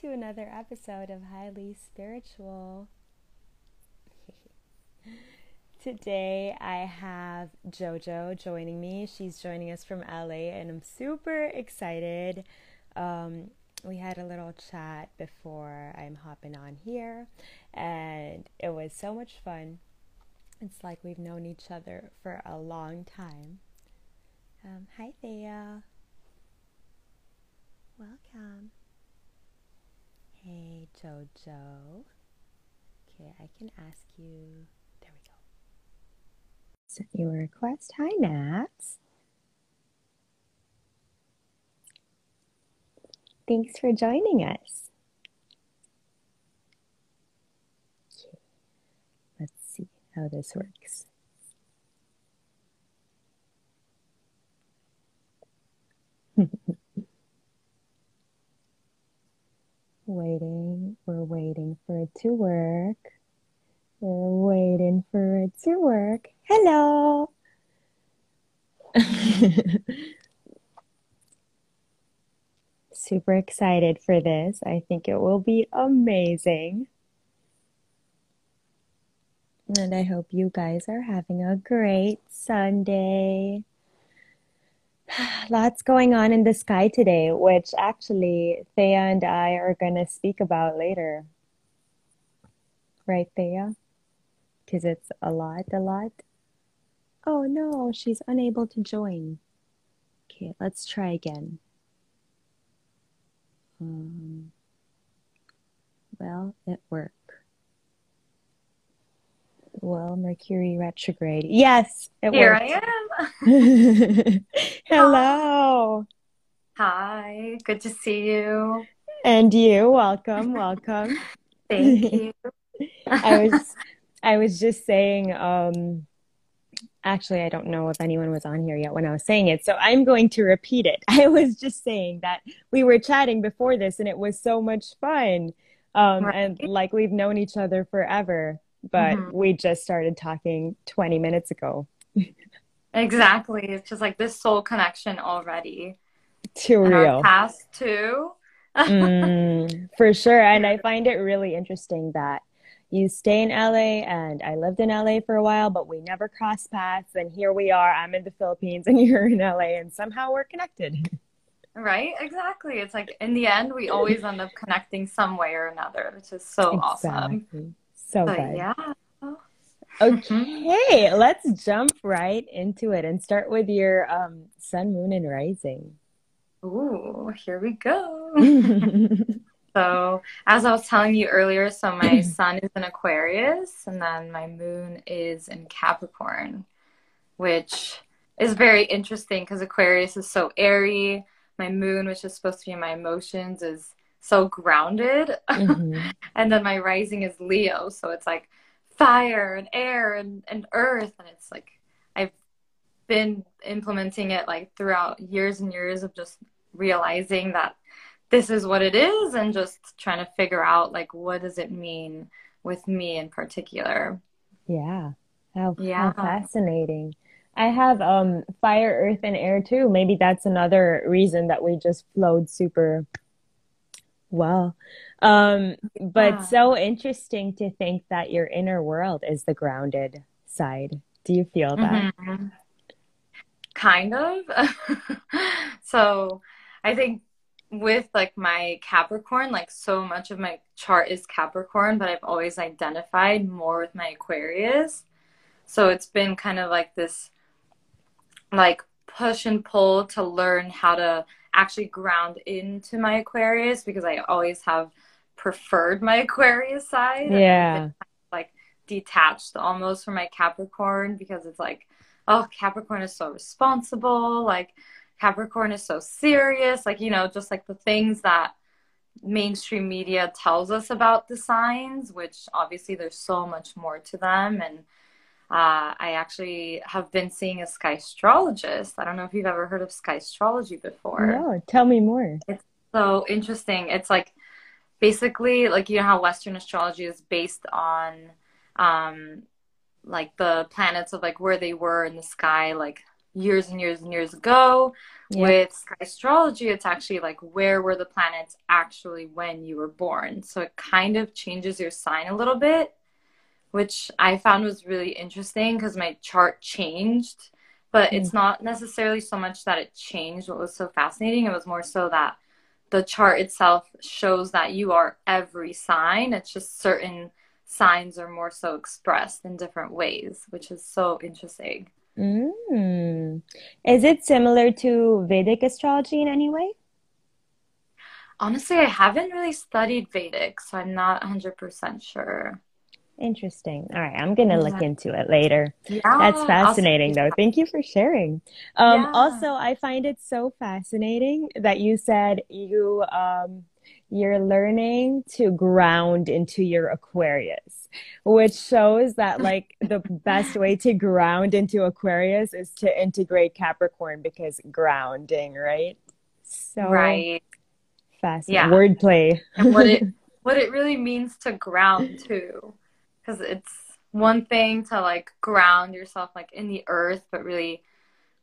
To another episode of Highly Spiritual. Today I have JoJo joining me. She's joining us from LA, and I'm super excited. Um, we had a little chat before I'm hopping on here, and it was so much fun. It's like we've known each other for a long time. Um, hi, Thea. Welcome. Hey, Jojo. Okay, I can ask you. There we go. Sent you a request. Hi, Nats. Thanks for joining us. Okay, let's see how this works. Waiting. We're waiting for it to work. We're waiting for it to work. Hello. Super excited for this. I think it will be amazing. And I hope you guys are having a great Sunday. Lots going on in the sky today, which actually Thea and I are going to speak about later. Right, Thea? Because it's a lot, a lot. Oh no, she's unable to join. Okay, let's try again. Um, well, it worked. Well, Mercury retrograde. Yes, Here worked. I am. Hello. Hi, good to see you. And you, welcome, welcome. Thank you. I was I was just saying, um, actually, I don't know if anyone was on here yet when I was saying it, so I'm going to repeat it. I was just saying that we were chatting before this and it was so much fun. Um, Right. and like we've known each other forever, but Mhm. we just started talking 20 minutes ago. Exactly. It's just like this soul connection already. Too And real. our past too. Mm, for sure. And I find it really interesting that you stay in LA and I lived in LA for a while, but we never crossed paths. And here we are. I'm in the Philippines and you're in LA, and somehow we're connected. Right? Exactly. It's like in the end, we always end up connecting some way or another, which is so awesome. So But good. yeah. Okay, let's jump right into it and start with your um, sun, moon, and rising. Ooh, here we go. So, as I was telling you earlier, so my sun is in Aquarius and then my moon is in Capricorn, which is very interesting because Aquarius is so airy. My moon, which is supposed to be my emotions, is so grounded. Mhm. And then my rising is Leo, so it's like fire and air and, and earth. And it's like I've been implementing it like throughout years and years of just realizing that this is what it is and just trying to figure out like what does it mean with me in particular. Yeah. How, Yeah. how fascinating. I have um fire, earth, and air too. Maybe that's another reason that we just flowed super well. Um, but Yeah. so interesting to think that your inner world is the grounded side. Do you feel that? Mhm. Kind of. So I think with like my Capricorn, like so much of my chart is Capricorn, but I've always identified more with my Aquarius. So it's been kind of like this like push and pull to learn how to actually ground into my Aquarius because I always have preferred my Aquarius side. Yeah. like detached almost from my Capricorn because it's like, oh, Capricorn is so responsible. Like, Capricorn is so serious. Like, you know, just like the things that mainstream media tells us about the signs, which obviously there's so much more to them. And uh, I actually have been seeing a sky astrologist. I don't know if you've ever heard of sky astrology before. No, tell me more. It's so interesting. It's like basically like you know how Western astrology is based on um like the planets of like where they were in the sky like years and years and years ago. Yeah. With sky astrology, it's actually like where were the planets actually when you were born. So it kind of changes your sign a little bit, which I found was really interesting because my chart changed. But Mm. it's not necessarily so much that it changed what was so fascinating. It was more so that the chart itself shows that you are every sign. It's just certain signs are more so expressed in different ways, which is so interesting. Mm. Is it similar to Vedic astrology in any way? Honestly, I haven't really studied Vedic, so I'm not 100% sure. Interesting. All right, I'm gonna look Yeah. into it later. Yeah, That's fascinating, though. Thank you for sharing. Um, Yeah. also, I find it so fascinating that you said you um, you're learning to ground into your Aquarius, which shows that like the best way to ground into Aquarius is to integrate Capricorn because grounding, right? So Right. fascinating. Yeah. Wordplay. And what it what it really means to ground too. Because it's one thing to like ground yourself like in the earth, but really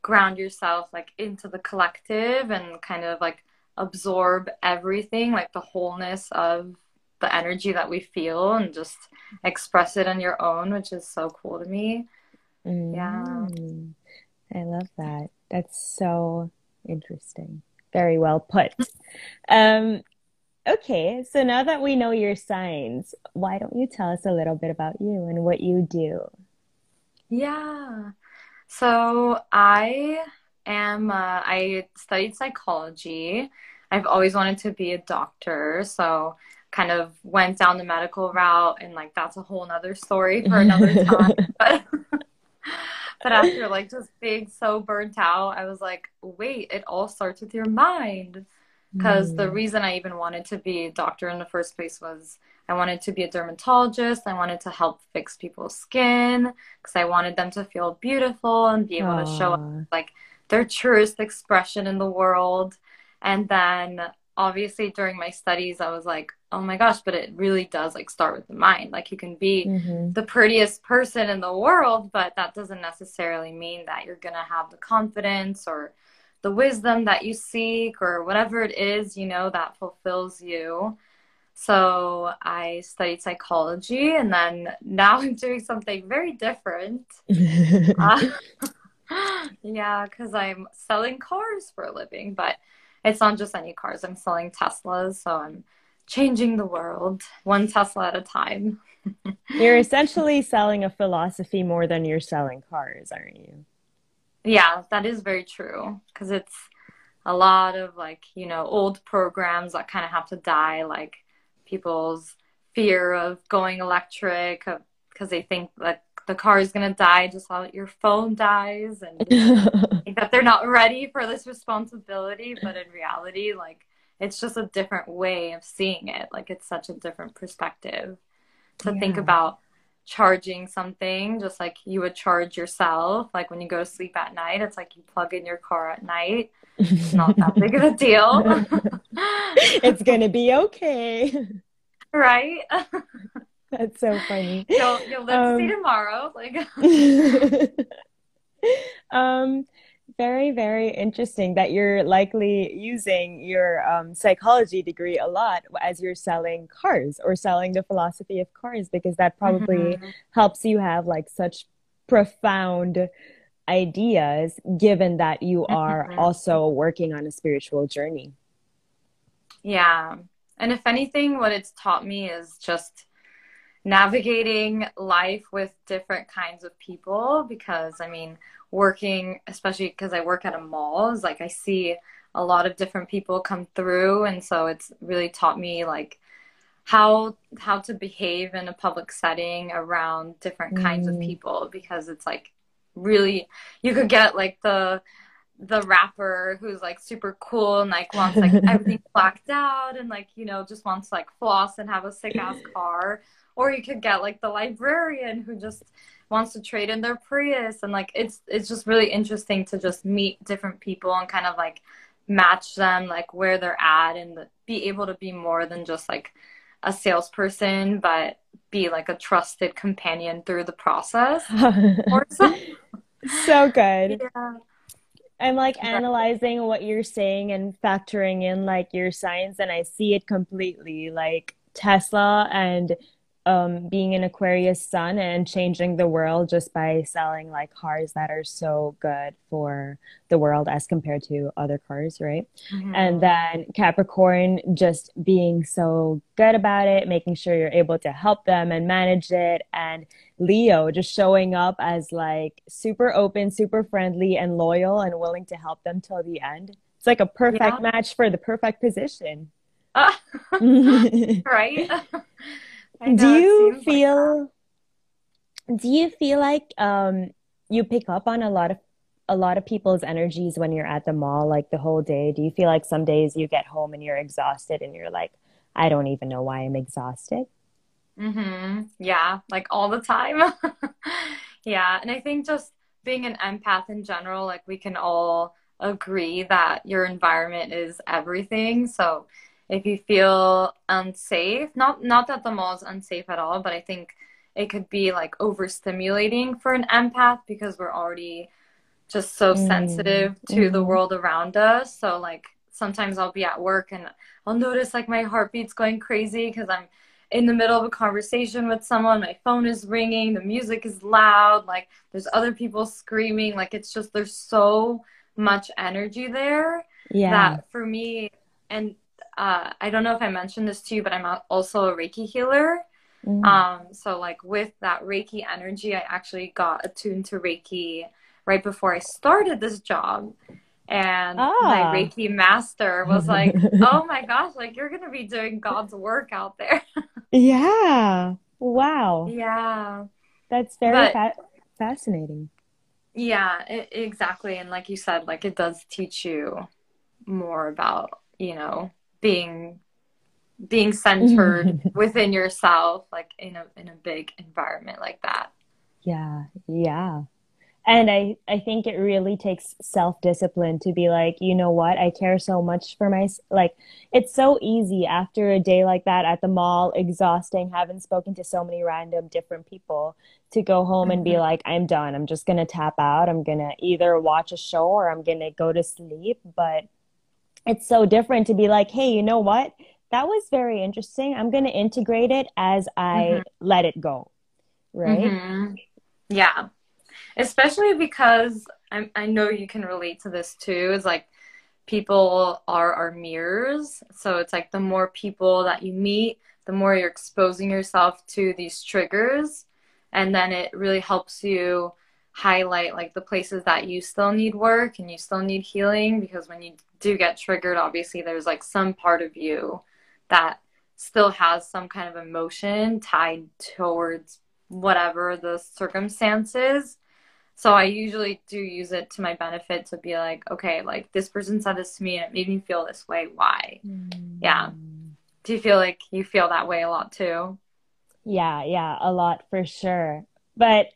ground yourself like into the collective and kind of like absorb everything, like the wholeness of the energy that we feel and just express it on your own, which is so cool to me. Yeah. Mm, I love that. That's so interesting. Very well put. Um, okay, so now that we know your signs, why don't you tell us a little bit about you and what you do? Yeah. So I am, uh, I studied psychology. I've always wanted to be a doctor, so kind of went down the medical route, and like that's a whole nother story for another time. But but after like just being so burnt out, I was like, wait, it all starts with your mind. Because the Mm. reason I even wanted to be a doctor in the first place was I wanted to be a dermatologist. I wanted to help fix people's skin because I wanted them to feel beautiful and be able to show Aw. like their truest expression in the world. And then obviously during my studies, I was like, oh my gosh, but it really does like start with the mind. Like you can be Mhm. the prettiest person in the world, but that doesn't necessarily mean that you're going to have the confidence or the wisdom that you seek or whatever it is, you know, that fulfills you. So I studied psychology and then now I'm doing something very different. Uh, yeah, because I'm selling cars for a living, but it's not just any cars. I'm selling Teslas, so I'm changing the world one Tesla at a time. You're essentially selling a philosophy more than you're selling cars, aren't you? Yeah, that is very true because it's a lot of like, you know, old programs that kind of have to die, like people's fear of going electric because they think that the car is going to die just how your phone dies and think that they're not ready for this responsibility, but in reality, like it's just a different way of seeing it. Like it's such a different perspective to think about charging something just like you would charge yourself. Like when you go to sleep at night, it's like you plug in your car at night. It's not that big of a deal. It's gonna be okay. right? That's so funny. you'll you'll live to see Um, tomorrow. Like Um, very, very interesting that you're likely using your um, psychology degree a lot as you're selling cars or selling the philosophy of cars because that probably Mhm. helps you have like such profound ideas given that you are Mhm. also working on a spiritual journey. Yeah. And if anything, what it's taught me is just navigating life with different kinds of people because I mean, working, especially because I work at a mall, is like I see a lot of different people come through and so it's really taught me like how how to behave in a public setting around different kinds of Mm. people because it's like really you could get like the the rapper who's like super cool and like wants like everything blacked out and like you know just wants like floss and have a sick ass car or you could get like the librarian who just wants to trade in their Prius and like it's it's just really interesting to just meet different people and kind of like match them like where they're at and be able to be more than just like a salesperson but be like a trusted companion through the process or so So good. yeah I'm like analyzing what you're saying and factoring in like your science, and I see it completely. Like Tesla and um, being an Aquarius sun and changing the world just by selling like cars that are so good for the world as compared to other cars, right? Mm-hmm. And then Capricorn just being so good about it, making sure you're able to help them and manage it. And Leo just showing up as like super open, super friendly, and loyal and willing to help them till the end. It's like a perfect yeah. match for the perfect position. Uh, right? do you feel like do you feel like um you pick up on a lot of a lot of people's energies when you're at the mall like the whole day? Do you feel like some days you get home and you're exhausted and you're like i don't even know why i'm exhausted mhm yeah like all the time. Yeah and i think just being an empath in general like we can all agree that your environment is everything. So if you feel unsafe not not that the mall is unsafe at all but i think it could be like overstimulating for an empath because we're already just so mm. sensitive to mm. the mm-hmm. world around us so like sometimes i'll be at work and i'll notice like my heartbeat's going crazy because i'm in the middle of a conversation with someone my phone is ringing the music is loud like there's other people screaming like it's just there's so much energy there yeah that for me and uh, I don't know if I mentioned this to you, but I'm also a Reiki healer. Mm-hmm. Um, so like with that Reiki energy, I actually got attuned to Reiki right before I started this job. And ah. my Reiki master was like, "Oh my gosh, like you're gonna be doing God's work out there." yeah. Wow. Yeah. That's very but, fa- fascinating. Yeah, it, exactly. And like you said, like it does teach you more about, you know, being being centered within yourself like in a in a big environment like that. Yeah yeah. And i i think it really takes self-discipline to be like you know what? I care so much for my like it's so easy after a day like that at the mall exhausting having spoken to so many random different people to go home and be mm-hmm. like i'm done. I'm just gonna tap out. I'm gonna either watch a show or i'm gonna go to sleep. But it's so different to be like, hey, you know what? That was very interesting. I'm going to integrate it as I mm-hmm. let it go. Right? Mm-hmm. Yeah. Especially because i I know you can relate to this too. Is like people are our mirrors. So it's like the more people that you meet, the more you're exposing yourself to these triggers. And then it really helps you highlight like the places that you still need work and you still need healing because when you do get triggered obviously there's like some part of you that still has some kind of emotion tied towards whatever the circumstances. So i usually do use it to my benefit to be like okay like this person said this to me and it made me feel this way. Why? Mm. yeah. Do you feel like you feel that way a lot too? Yeah yeah a lot for sure. But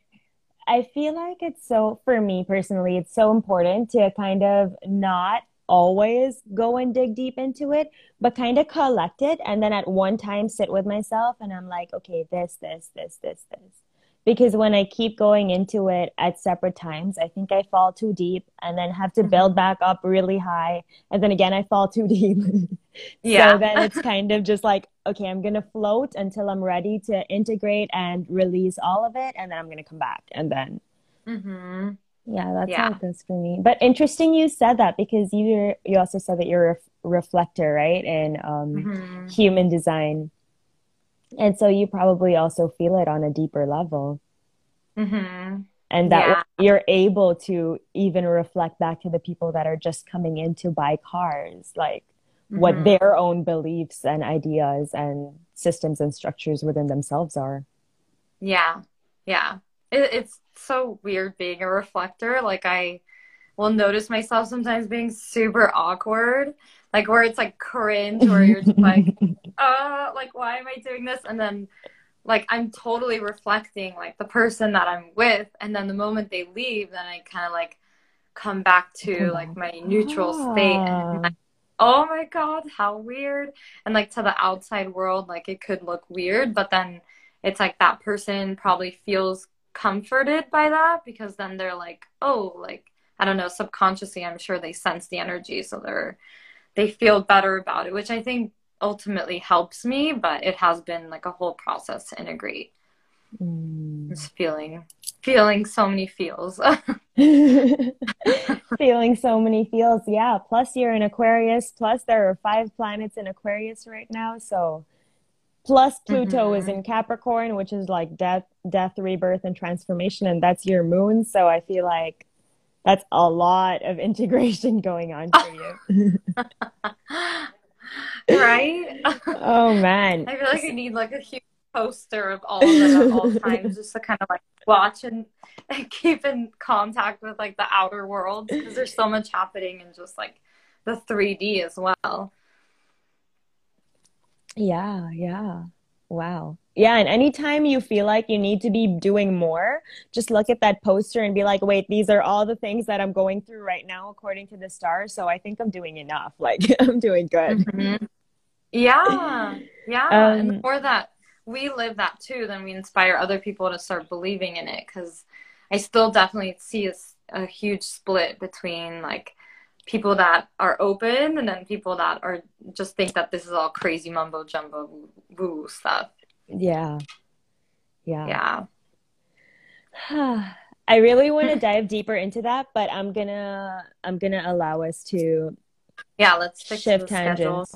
I feel like it's so, for me personally, it's so important to kind of not always go and dig deep into it, but kind of collect it. And then at one time sit with myself and I'm like, okay, this, this, this, this, this because when I keep going into it at separate times, I think I fall too deep and then have to build mm-hmm. back up really high. And then again, I fall too deep. yeah. So then it's kind of just like, okay, I'm going to float until I'm ready to integrate and release all of it. And then I'm going to come back. And then, mm-hmm. Yeah, that's yeah. how it goes for me. But interesting you said that because you you also said that you're a reflector, right? In um, mm-hmm. human design. And so you probably also feel it on a deeper level. Mm-hmm. And that yeah. you're able to even reflect back to the people that are just coming in to buy cars, like mm-hmm. what their own beliefs and ideas and systems and structures within themselves are. Yeah. Yeah. It, it's so weird being a reflector. Like, I will notice myself sometimes being super awkward like where it's like cringe where you're just like uh like why am i doing this? And then like i'm totally reflecting like the person that i'm with and then the moment they leave then i kind of like come back to like my neutral state and like, oh my god how weird. And like to the outside world like it could look weird but then it's like that person probably feels comforted by that because then they're like oh like I don't know, subconsciously, I'm sure they sense the energy. So they're, they feel better about it, which I think ultimately helps me, but it has been like a whole process to integrate. Mm. Just feeling, feeling so many feels. feeling so many feels. Yeah. Plus you're in Aquarius. Plus there are five planets in Aquarius right now. So plus Pluto mm-hmm. is in Capricorn, which is like death, death, rebirth, and transformation, and that's your moon. So I feel like that's a lot of integration going on for you. right? oh man. I feel like I need like a huge poster of all of them at all times just to kind of like watch and, and keep in contact with like the outer world because there's so much happening in just like the 3D as well. Yeah, yeah. Wow. Yeah, and anytime you feel like you need to be doing more, just look at that poster and be like, wait, these are all the things that I'm going through right now according to the stars. So I think I'm doing enough. Like, I'm doing good. Mm-hmm. Yeah. Yeah. Um, and the more that we live that too, then we inspire other people to start believing in it. Cause I still definitely see a, a huge split between like people that are open and then people that are just think that this is all crazy mumbo jumbo woo stuff. Yeah. Yeah. Yeah. I really want to dive deeper into that, but I'm gonna I'm gonna allow us to yeah, let's shift tangents.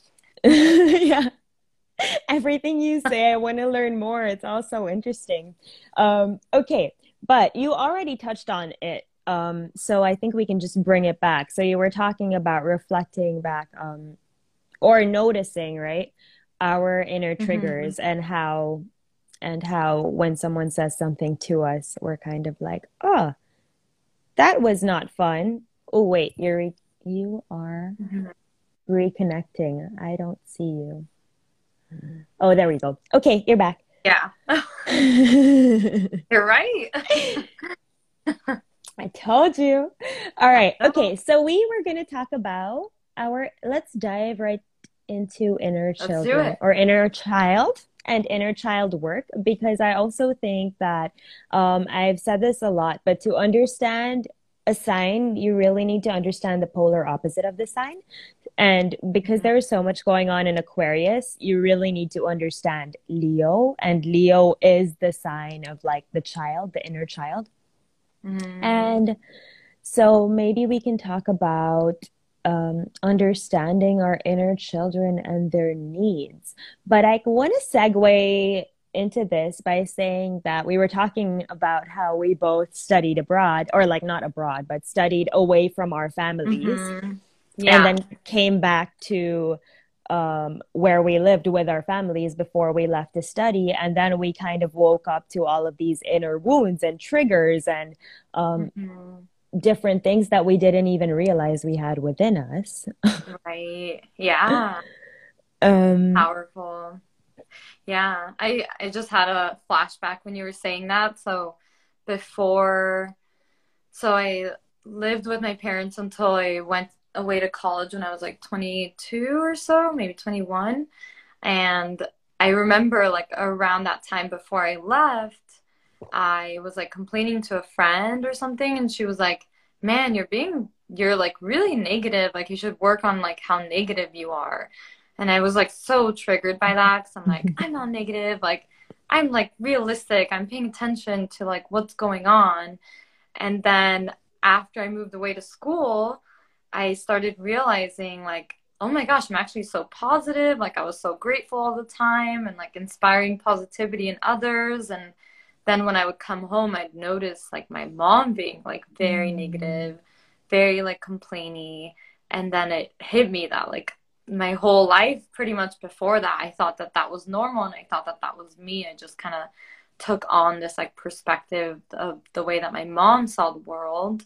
yeah. Everything you say, I want to learn more. It's all so interesting. Um, okay, but you already touched on it um, so I think we can just bring it back. So you were talking about reflecting back um, or noticing, right? Our inner mm-hmm. triggers mm-hmm. and how and how when someone says something to us, we're kind of like, oh, that was not fun. Oh wait, you're you are mm-hmm. reconnecting. I don't see you. Oh, there we go. Okay, you're back. Yeah. you're right. I told you. All right. Okay. So we were going to talk about our, let's dive right into inner children or inner child and inner child work because I also think that um, I've said this a lot, but to understand a sign, you really need to understand the polar opposite of the sign. And because there is so much going on in Aquarius, you really need to understand Leo. And Leo is the sign of like the child, the inner child. Mm. And so maybe we can talk about um, understanding our inner children and their needs. But I want to segue into this by saying that we were talking about how we both studied abroad, or like not abroad, but studied away from our families. Mm-hmm. Yeah. And then came back to um, where we lived with our families before we left to study. And then we kind of woke up to all of these inner wounds and triggers and um, mm-hmm. different things that we didn't even realize we had within us. right. Yeah. um, Powerful. Yeah. I, I just had a flashback when you were saying that. So before, so I lived with my parents until I went away to college when I was like 22 or so, maybe 21. And I remember like around that time before I left, I was like complaining to a friend or something and she was like, "Man, you're being you're like really negative. Like you should work on like how negative you are." And I was like so triggered by that cuz I'm like, "I'm not negative. Like I'm like realistic. I'm paying attention to like what's going on." And then after I moved away to school, I started realizing like, oh my gosh, I'm actually so positive. Like I was so grateful all the time and like inspiring positivity in others. And then when I would come home, I'd notice like my mom being like very mm. negative, very like complainy. And then it hit me that like my whole life, pretty much before that, I thought that that was normal and I thought that that was me. I just kind of took on this like perspective of the way that my mom saw the world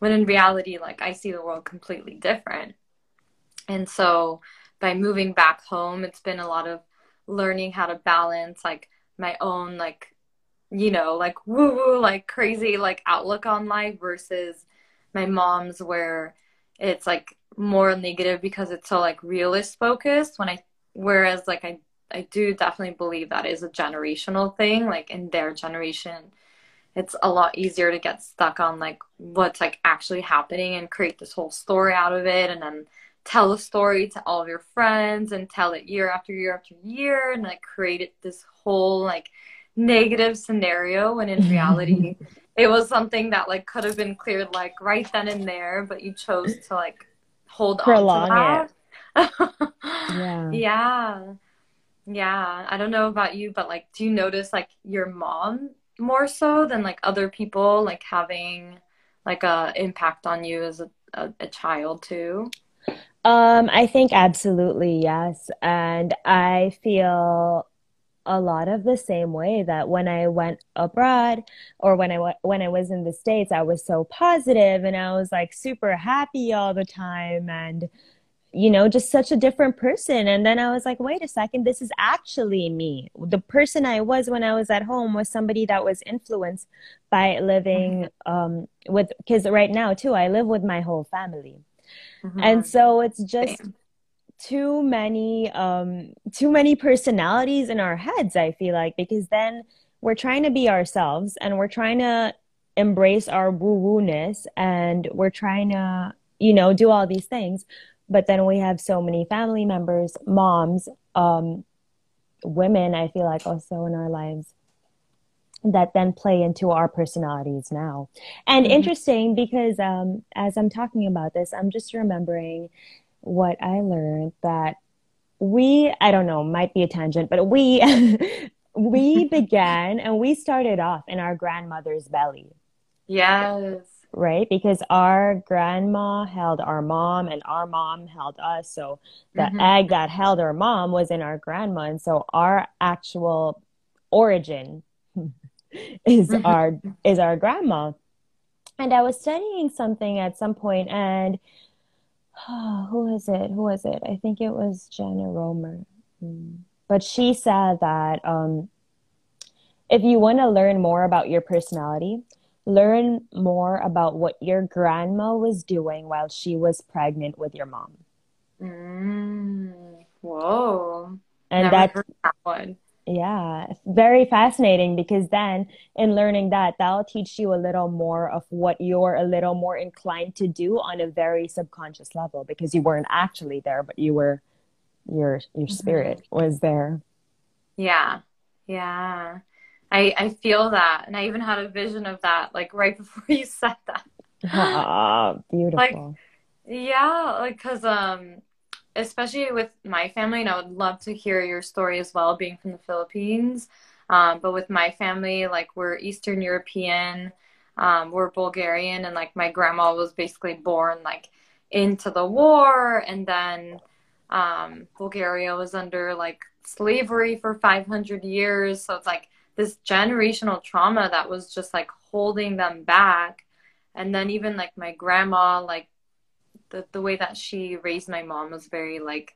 when in reality like i see the world completely different. And so by moving back home it's been a lot of learning how to balance like my own like you know like woo woo like crazy like outlook on life versus my mom's where it's like more negative because it's so like realist focused. When i whereas like i i do definitely believe that is a generational thing like in their generation it's a lot easier to get stuck on like what's like actually happening and create this whole story out of it and then tell a story to all of your friends and tell it year after year after year and like create it this whole like negative scenario when in reality it was something that like could have been cleared like right then and there but you chose to like hold Prolong on to that. it. yeah. Yeah. Yeah. I don't know about you but like do you notice like your mom more so than like other people like having like a impact on you as a, a, a child too? Um i think absolutely yes. And i feel a lot of the same way that when I went abroad or when I w- when I was in the states I was so positive and I was like super happy all the time. And you know, just such a different person. And then I was like, wait a second, this is actually me. The person I was when I was at home was somebody that was influenced by living mm-hmm. um, with, because right now, too, I live with my whole family. Mm-hmm. And so it's just too many, um, too many personalities in our heads, I feel like, because then we're trying to be ourselves and we're trying to embrace our woo woo ness and we're trying to, you know, do all these things but then we have so many family members moms um, women i feel like also in our lives that then play into our personalities now. And mm-hmm. interesting because um, as i'm talking about this i'm just remembering what i learned that we i don't know might be a tangent but we we began and we started off in our grandmother's belly. Yes right? Because our grandma held our mom and our mom held us. So the mm-hmm. egg that held our mom was in our grandma. And so our actual origin is mm-hmm. our is our grandma. And I was studying something at some point and oh, who was it? Who was it? I think it was Jenna Romer. Hmm. But she said that um, if you want to learn more about your personality, learn more about what your grandma was doing while she was pregnant with your mom. Mm, whoa. And that's that one. Yeah, very fascinating because then in learning that, that'll teach you a little more of what you're a little more inclined to do on a very subconscious level because you weren't actually there, but you were your your mm-hmm. spirit mm-hmm. was there. Yeah. Yeah. I, I feel that. And I even had a vision of that, like right before you said that. Ah, beautiful. Like, yeah, like, cause, um, especially with my family, and I would love to hear your story as well, being from the Philippines. Um, but with my family, like, we're Eastern European, um, we're Bulgarian, and like, my grandma was basically born like into the war, and then, um, Bulgaria was under like slavery for 500 years. So it's like, this generational trauma that was just like holding them back. And then even like my grandma like the the way that she raised my mom was very like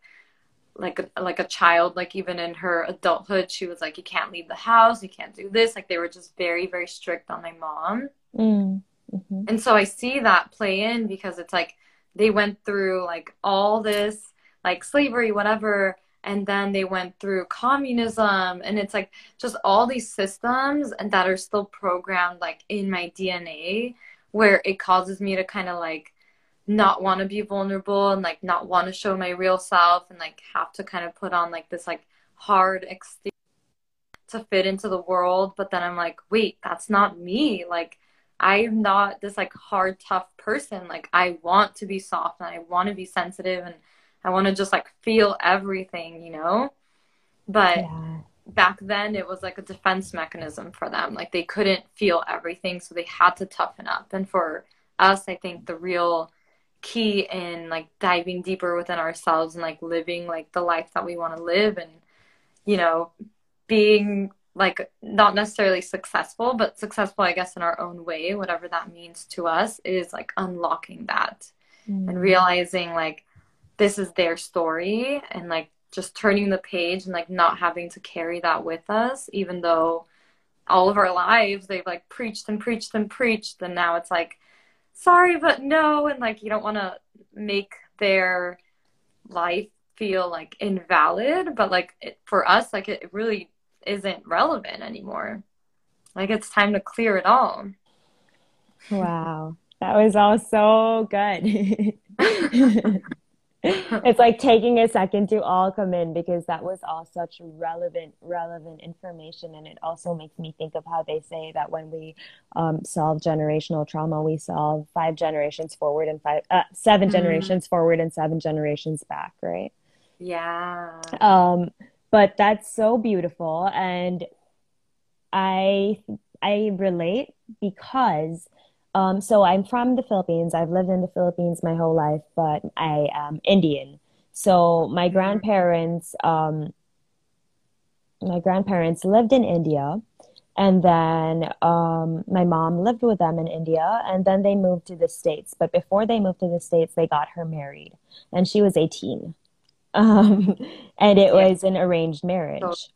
like a, like a child. Like even in her adulthood she was like you can't leave the house. You can't do this. Like they were just very very strict on my mom. Mm. hmm and so i see that play in because it's like they went through like all this like slavery whatever and then they went through communism and it's like just all these systems and that are still programmed like in my dna where it causes me to kind of like not want to be vulnerable and like not want to show my real self and like have to kind of put on like this like hard exterior to fit into the world. But then i'm like wait that's not me. Like i'm not this like hard tough person. Like i want to be soft and i want to be sensitive and I want to just like feel everything, you know? But yeah. back then it was like a defense mechanism for them. Like they couldn't feel everything, so they had to toughen up. And for us, I think the real key in like diving deeper within ourselves and like living like the life that we want to live and you know being like not necessarily successful but successful i guess in our own way whatever that means to us is like unlocking that mm. and realizing like this is their story and like just turning the page and like not having to carry that with us even though all of our lives they've like preached and preached and preached and now it's like sorry but no and like you don't want to make their life feel like invalid but like it, for us like it really isn't relevant anymore like it's time to clear it all. Wow. That was all so good. it's like taking a second to all come in because that was all such relevant relevant information. And it also makes me think of how they say that when we um, solve generational trauma we solve five generations forward and five uh, 7 mm-hmm. generations forward and seven generations back right? Yeah. Um but that's so beautiful. And i i relate because um, so I'm from the Philippines. I've lived in the Philippines my whole life, but I am Indian. So my mm-hmm. grandparents, um, my grandparents lived in India, and then um, my mom lived with them in India, and then they moved to the states. But before they moved to the states, they got her married, and she was 18, um, and it was an arranged marriage.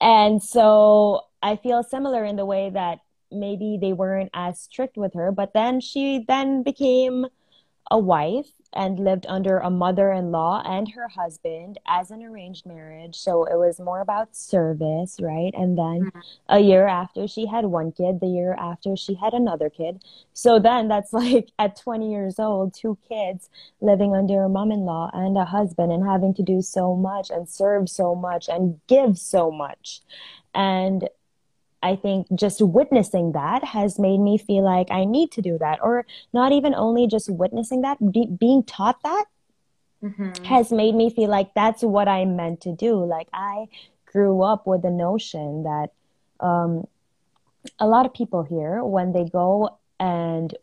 And so I feel similar in the way that maybe they weren't as strict with her but then she then became a wife and lived under a mother-in-law and her husband as an arranged marriage. So it was more about service right? And then mm-hmm. a year after she had one kid the year after she had another kid. So then that's like at 20 years old two kids living under a mom-in-law and a husband and having to do so much and serve so much and give so much. And I think just witnessing that has made me feel like I need to do that, or not even only just witnessing that, be, being taught that mm-hmm. has made me feel like that's what I meant to do. Like I grew up with the notion that um, a lot of people here, when they go and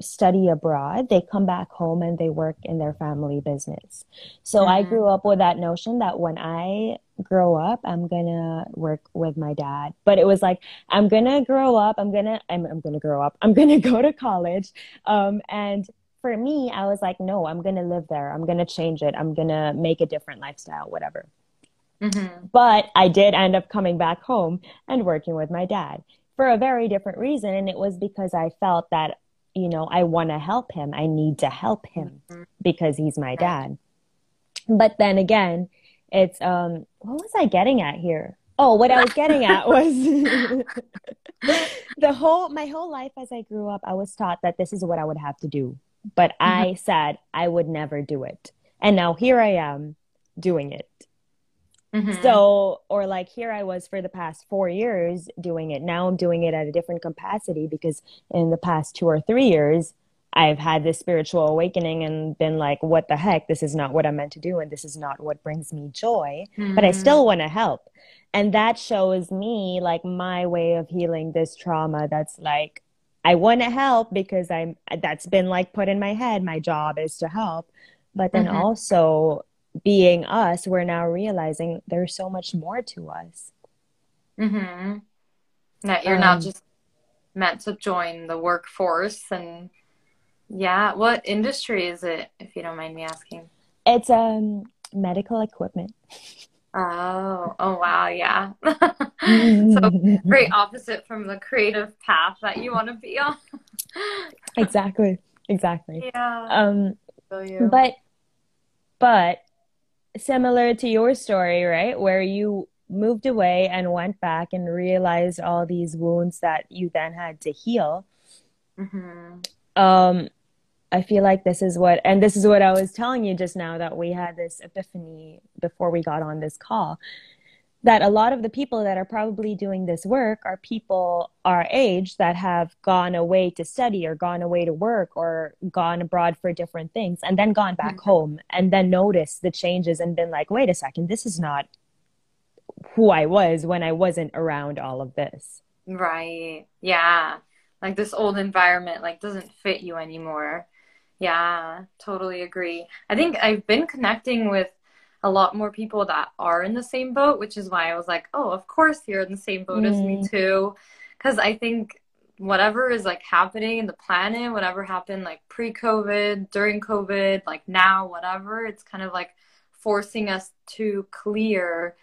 study abroad, they come back home and they work in their family business. So mm-hmm. I grew up with that notion that when I grow up, I'm gonna work with my dad. But it was like, I'm gonna grow up, I'm gonna, I'm, I'm gonna grow up, I'm gonna go to college. Um, and for me, I was like, no, I'm gonna live there. I'm gonna change it. I'm gonna make a different lifestyle, whatever. Mm-hmm. But I did end up coming back home and working with my dad for a very different reason. And it was because I felt that you know, I want to help him. I need to help him mm-hmm. because he's my dad. But then again, it's um what was I getting at here? Oh, what I was getting at was the whole my whole life as I grew up, I was taught that this is what I would have to do. But mm-hmm. I said I would never do it. And now here I am doing it. Mm-hmm. So, or like here I was for the past four years doing it. Now I'm doing it at a different capacity because in the past two or three years, I've had this spiritual awakening and been like, what the heck? This is not what I'm meant to do. And this is not what brings me joy, mm-hmm. but I still mm-hmm. want to help. And that shows me like my way of healing this trauma that's like, I want to help because I'm, that's been like put in my head. My job is to help. But then mm-hmm. also being us, we're now realizing there's so much more to us. Mm-hmm. That you're um, not just meant to join the workforce and yeah, what industry is it, if you don't mind me asking? It's um medical equipment. Oh, oh wow, yeah. so great opposite from the creative path that you want to be on. exactly. Exactly. Yeah. Um but but similar to your story, right? Where you moved away and went back and realized all these wounds that you then had to heal. Mm-hmm. Um, I feel like this is what, and this is what I was telling you just now that we had this epiphany before we got on this call that a lot of the people that are probably doing this work are people our age that have gone away to study or gone away to work or gone abroad for different things and then gone back mm-hmm. home and then noticed the changes and been like, wait a second, this is not who I was when I wasn't around all of this. Right. Yeah. Like this old environment like doesn't fit you anymore. Yeah, totally agree. I think I've been connecting with a lot more people that are in the same boat, which is why I was like, oh, of course you're in the same boat mm. as me mm. too. Because I think whatever is like happening in the planet, whatever happened like pre COVID, during COVID, like now, whatever, it's kind of like forcing us to clear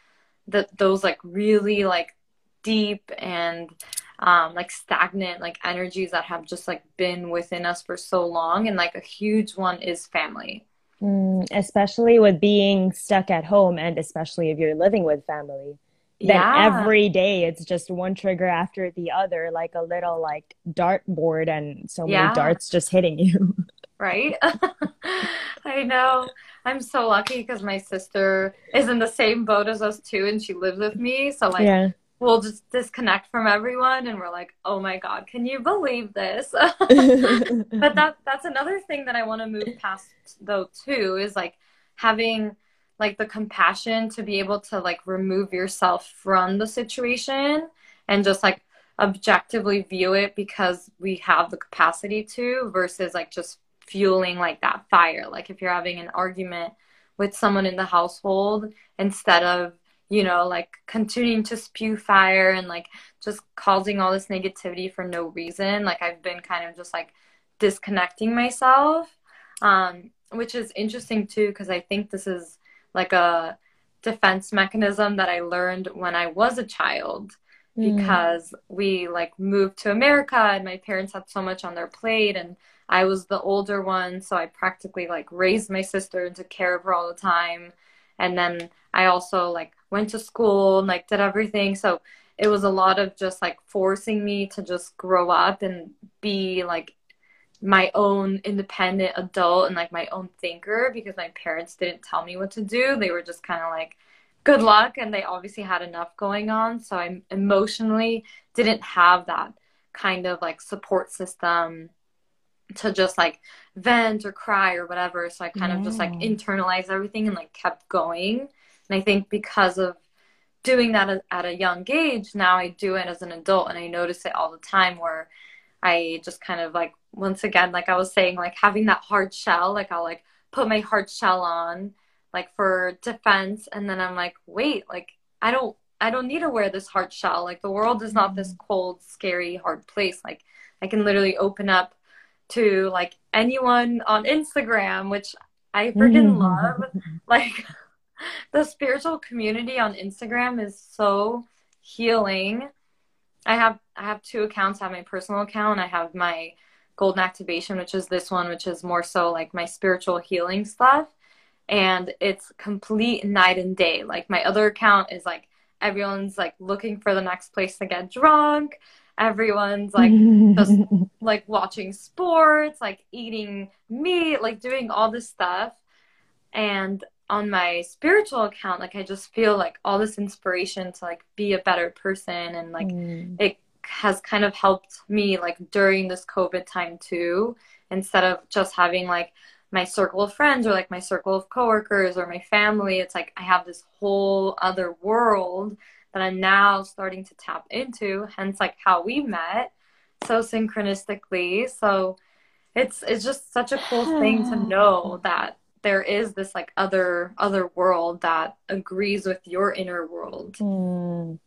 that those like really like deep and um, like stagnant like energies that have just like been within us for so long and like a huge one is family Mm, especially with being stuck at home, and especially if you're living with family, then yeah. every day it's just one trigger after the other, like a little like dart board and so many darts just hitting you. Right? I know. I'm so lucky because my sister is in the same boat as us too and she lives with me. So like yeah. We'll just disconnect from everyone and we're like, oh my God, can you believe this? but that that's another thing that I want to move past though too, is like having like the compassion to be able to like remove yourself from the situation and just like objectively view it because we have the capacity to versus like just fueling like that fire like if you're having an argument with someone in the household instead of you know like continuing to spew fire and like just causing all this negativity for no reason like i've been kind of just like disconnecting myself um which is interesting too because i think this is like a defense mechanism that I learned when I was a child mm. because we like moved to America and my parents had so much on their plate and I was the older one so I practically like raised my sister and took care of her all the time and then I also like went to school and like did everything so it was a lot of just like forcing me to just grow up and be like my own independent adult and like my own thinker because my parents didn't tell me what to do. They were just kind of like, good luck. And they obviously had enough going on. So I emotionally didn't have that kind of like support system to just like vent or cry or whatever. So I kind yeah. of just like internalized everything and like kept going. And I think because of doing that at a young age, now I do it as an adult and I notice it all the time where I just kind of like once again, like I was saying, like having that hard shell, like I'll like put my hard shell on like for defense and then I'm like, wait, like I don't I don't need to wear this hard shell. Like the world is not this mm-hmm. cold, scary, hard place. Like I can literally open up to like anyone on Instagram, which I freaking mm-hmm. love. Like the spiritual community on Instagram is so healing. I have I have two accounts. I have my personal account. I have my golden activation, which is this one, which is more so like my spiritual healing stuff. And it's complete night and day. Like my other account is like everyone's like looking for the next place to get drunk. Everyone's like just like watching sports, like eating meat, like doing all this stuff. And on my spiritual account, like I just feel like all this inspiration to like be a better person and like mm. it has kind of helped me like during this COVID time too, instead of just having like my circle of friends or like my circle of coworkers or my family. It's like I have this whole other world that I'm now starting to tap into, hence like how we met so synchronistically. So it's it's just such a cool thing to know that there is this like other other world that agrees with your inner world. Mm.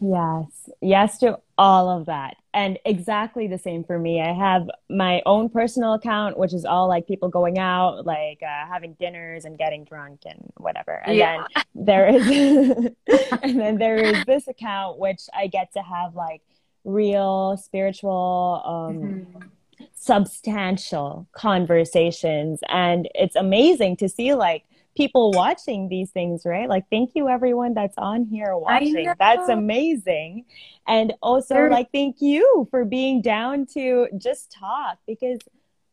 Yes, yes to all of that. And exactly the same for me. I have my own personal account, which is all like people going out, like uh, having dinners and getting drunk and whatever. And yeah. then there is, and then there is this account, which I get to have like real spiritual, um, mm-hmm. substantial conversations. And it's amazing to see like, people watching these things, right? Like, thank you everyone that's on here watching. That's amazing. And also, like, thank you for being down to just talk because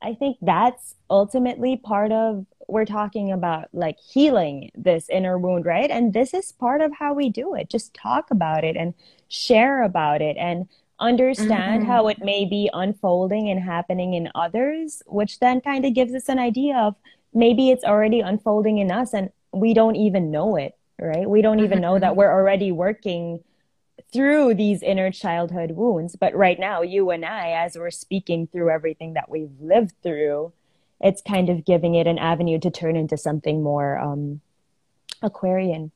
I think that's ultimately part of we're talking about like healing this inner wound, right? And this is part of how we do it. Just talk about it and share about it and understand mm-hmm. how it may be unfolding and happening in others, which then kind of gives us an idea of maybe it's already unfolding in us and we don't even know it, right? We don't even know that mm-hmm. we're already working through these inner childhood wounds. But right now, you and I, as we're speaking through everything that we've lived through, it's kind of giving it an avenue to turn into something more um, Aquarian,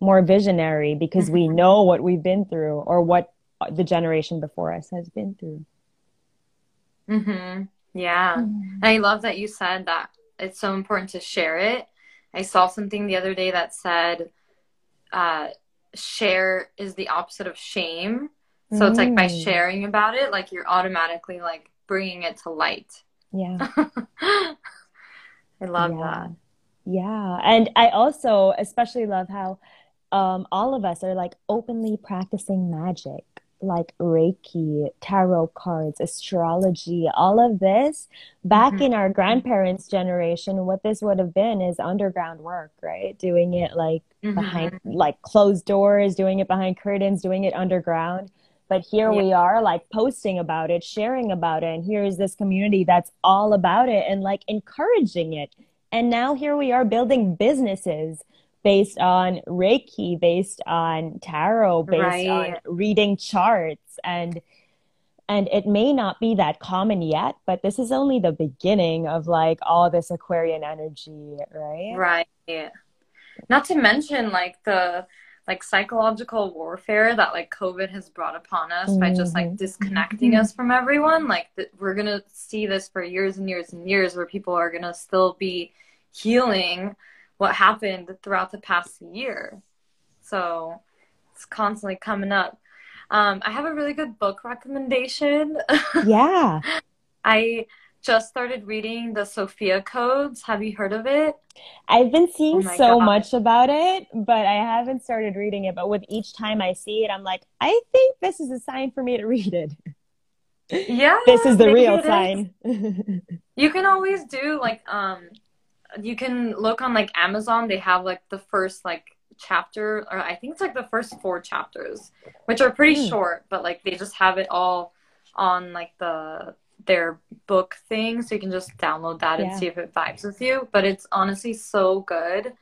more visionary, because we mm-hmm. know what we've been through or what the generation before us has been through. Mm-hmm. Yeah. Mm-hmm. I love that you said that it's so important to share it. I saw something the other day that said, uh, share is the opposite of shame. So mm. it's like by mm. sharing about it, like you're automatically like bringing it to light. Yeah. I love yeah. that. Yeah. And I also especially love how um, all of us are like openly practicing magic, like Reiki, tarot cards, astrology, all of this. Back mm-hmm. in our grandparents' generation, what this would have been is underground work, right? Doing it like mm-hmm. behind, like closed doors, doing it behind curtains, doing it underground. But here yeah. we are, like posting about it, sharing about it. And here is this community that's all about it and like encouraging it. And now here we are building businesses based on Reiki, based on tarot, based right. on reading charts and and it may not be that common yet, but this is only the beginning of like all this Aquarian energy, right? Right. Not to mention like the like psychological warfare that like COVID has brought upon us mm-hmm. by just like mm-hmm. disconnecting mm-hmm. us from everyone. Like th- we're gonna see this for years and years and years, where people are gonna still be healing what happened throughout the past year. So it's constantly coming up. Um, I have a really good book recommendation. Yeah. I just started reading the Sophia Codes. Have you heard of it? I've been seeing oh so God. much about it, but I haven't started reading it. But with each time I see it, I'm like, I think this is a sign for me to read it. Yeah. this is the real sign. you can always do like um you can look on like Amazon. They have like the first like chapter, or I think it's like the first four chapters, which are pretty mm. short, but like they just have it all on like the their book thing, so you can just download that yeah. and see if it vibes with you. But it's honestly so good.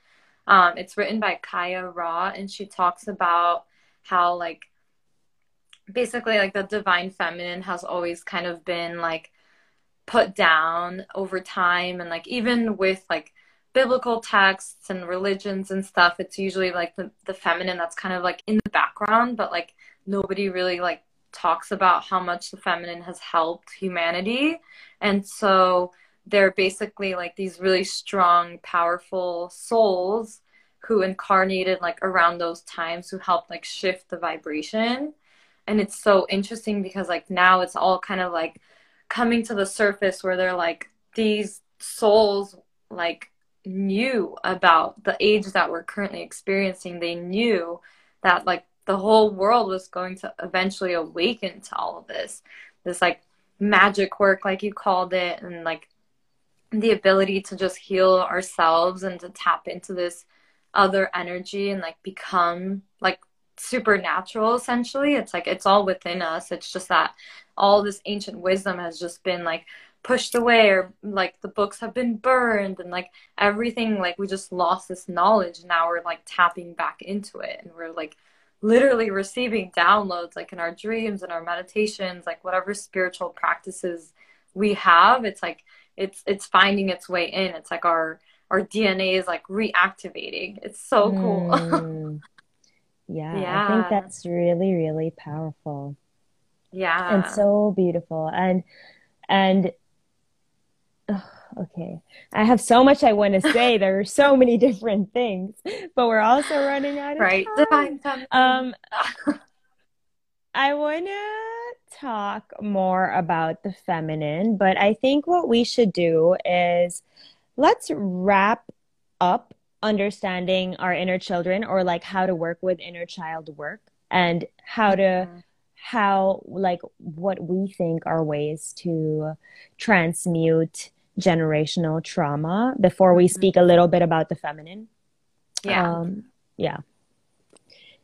Um, it's written by Kaia Ra, and she talks about how like basically like the divine feminine has always kind of been like put down over time. And like even with like biblical texts and religions and stuff it's usually like the, the feminine that's kind of like in the background. But like nobody really like talks about how much the feminine has helped humanity. And so they're basically like these really strong powerful souls who incarnated like around those times who helped like shift the vibration. And it's so interesting because like now it's all kind of like coming to the surface where they're like these souls like knew about the age that we're currently experiencing. They knew that like the whole world was going to eventually awaken to all of this this like magic work like you called it and like the ability to just heal ourselves and to tap into this other energy and like become like supernatural essentially. It's like it's all within us. It's just that all this ancient wisdom has just been like pushed away or like the books have been burned and like everything like we just lost this knowledge. Now we're like tapping back into it and we're like literally receiving downloads like in our dreams and our meditations like whatever spiritual practices we have. It's like it's it's finding its way in. It's like our our dna is like reactivating. It's so cool. Mm. yeah, yeah i think that's really really powerful yeah. And so beautiful. And and okay. I have so much i want to say. There are so many different things but we're also running out of right. Time. um i want to talk more about the feminine but i think what we should do is let's wrap up understanding our inner children or like how to work with inner child work and how to mm-hmm how like what we think are ways to transmute generational trauma before we speak a little bit about the feminine. Yeah. Um, yeah.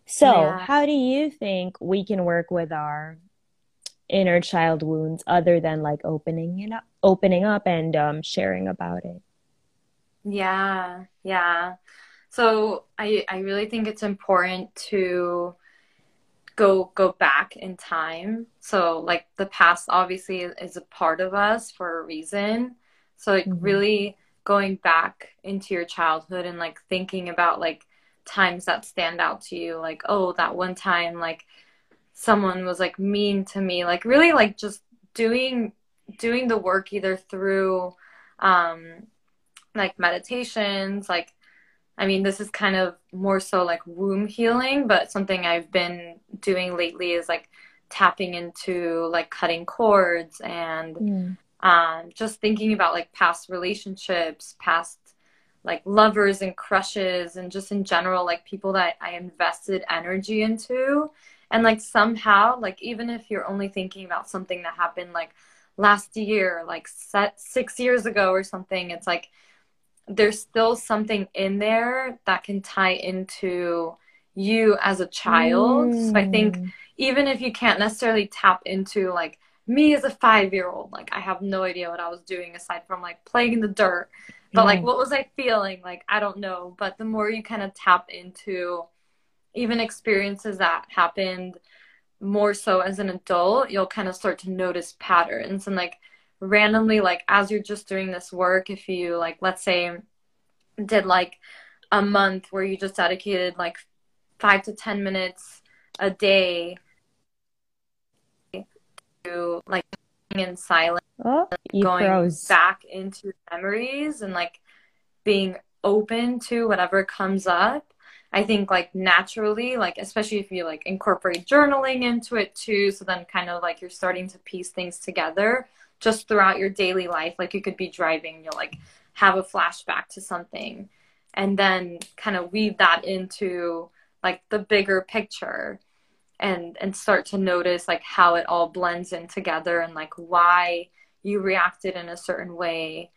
So yeah. how do you think we can work with our inner child wounds other than like opening it up opening up and um, sharing about it? Yeah. Yeah. So i i really think it's important to go go back in time. So like the past obviously is a part of us for a reason. So like mm-hmm. really going back into your childhood and like thinking about like times that stand out to you. Like oh that one time like someone was like mean to me. Like really like just doing doing the work either through um like meditations like I mean, this is kind of more so like womb healing, but something I've been doing lately is like tapping into like cutting cords and mm. um, just thinking about like past relationships, past like lovers and crushes and just in general like people that I invested energy into and like somehow like even if you're only thinking about something that happened like last year like set 6 years ago or something it's like there's still something in there that can tie into you as a child mm. so I think mm. even if you can't necessarily tap into like me as a 5 year old like I have no idea what I was doing aside from like playing in the dirt but like, what was I feeling? Like, I don't know. But the more you kind of tap into even experiences that happened more so as an adult, you'll kind of start to notice patterns. And like, randomly, like, as you're just doing this work, if you, like, let's say, did like a month where you just dedicated like five to 10 minutes a day to like in silence oh, going froze. back into memories and like being open to whatever comes up i think like naturally like especially if you like incorporate journaling into it too so then kind of like you're starting to piece things together just throughout your daily life like you could be driving you'll like have a flashback to something and then kind of weave that into like the bigger picture and and start to notice like how it all blends in together and like why you reacted in a certain way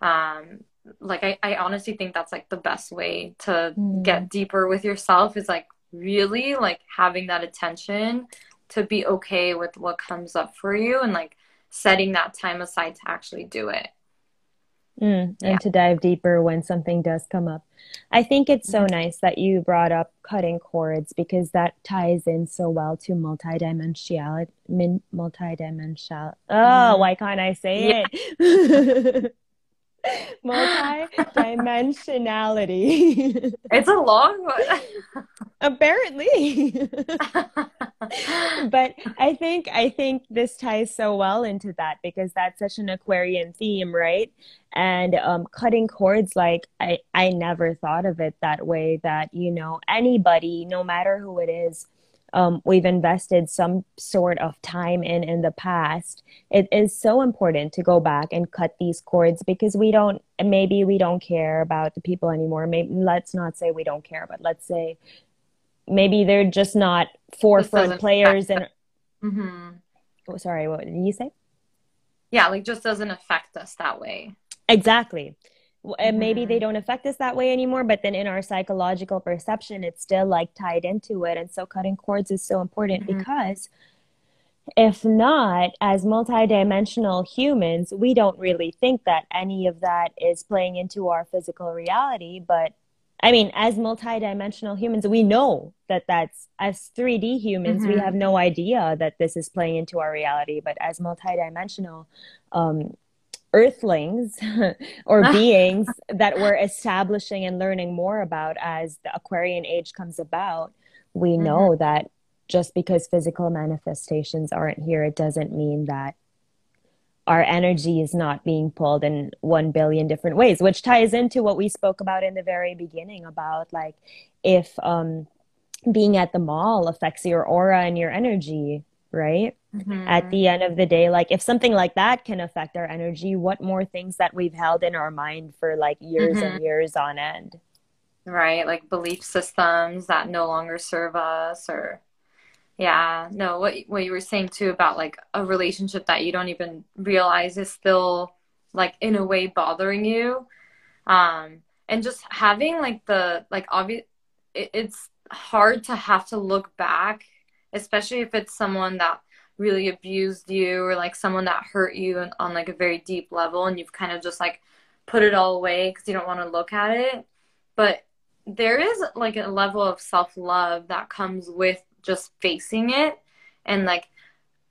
um like i, I honestly think that's like the best way to mm. get deeper with yourself is like really like having that attention to be okay with what comes up for you and like setting that time aside to actually do it mm, and yeah. to dive deeper when something does come up I think it's so mm-hmm. nice that you brought up cutting cords because that ties in so well to multidimensionality. Multidimensional. Oh, mm-hmm. why can't I say yeah. it? multi-dimensionality. It's a long one. Apparently. But i think i think this ties so well into that because that's such an aquarian theme right? And um, cutting cords like I, I never thought of it that way that you know anybody no matter who it is um, we've invested some sort of time in in the past it is so important to go back and cut these cords because we don't maybe we don't care about the people anymore. Maybe let's not say we don't care but let's say maybe they're just not forefront players and mm-hmm. oh, sorry what did you say? Yeah like just doesn't affect us that way. Exactly and maybe they mm-hmm. don't affect us that way anymore but then in our psychological perception it's still like tied into it and so cutting cords is so important mm-hmm. because if not as multidimensional humans we don't really think that any of that is playing into our physical reality but i mean as multidimensional humans we know that that's as 3d humans mm-hmm. we have no idea that this is playing into our reality but as multidimensional um, earthlings or beings that we're establishing and learning more about as the Aquarian age comes about, we mm-hmm. know that just because physical manifestations aren't here, it doesn't mean that our energy is not being pulled in 1 billion different ways, which ties into what we spoke about in the very beginning about like if um, being at the mall affects your aura and your energy, right? Mm-hmm. At the end of the day, like if something like that can affect our energy, what more things that we've held in our mind for like years mm-hmm. and years on end? Right, like belief systems that no longer serve us or yeah, no, what what you were saying too about like a relationship that you don't even realize is still like in a way bothering you. Um and just having like the like obvious it, it's hard to have to look back especially if it's someone that really abused you or like someone that hurt you on like a very deep level and you've kind of just like put it all away because you don't want to look at it. But there is like a level of self-love that comes with just facing it and like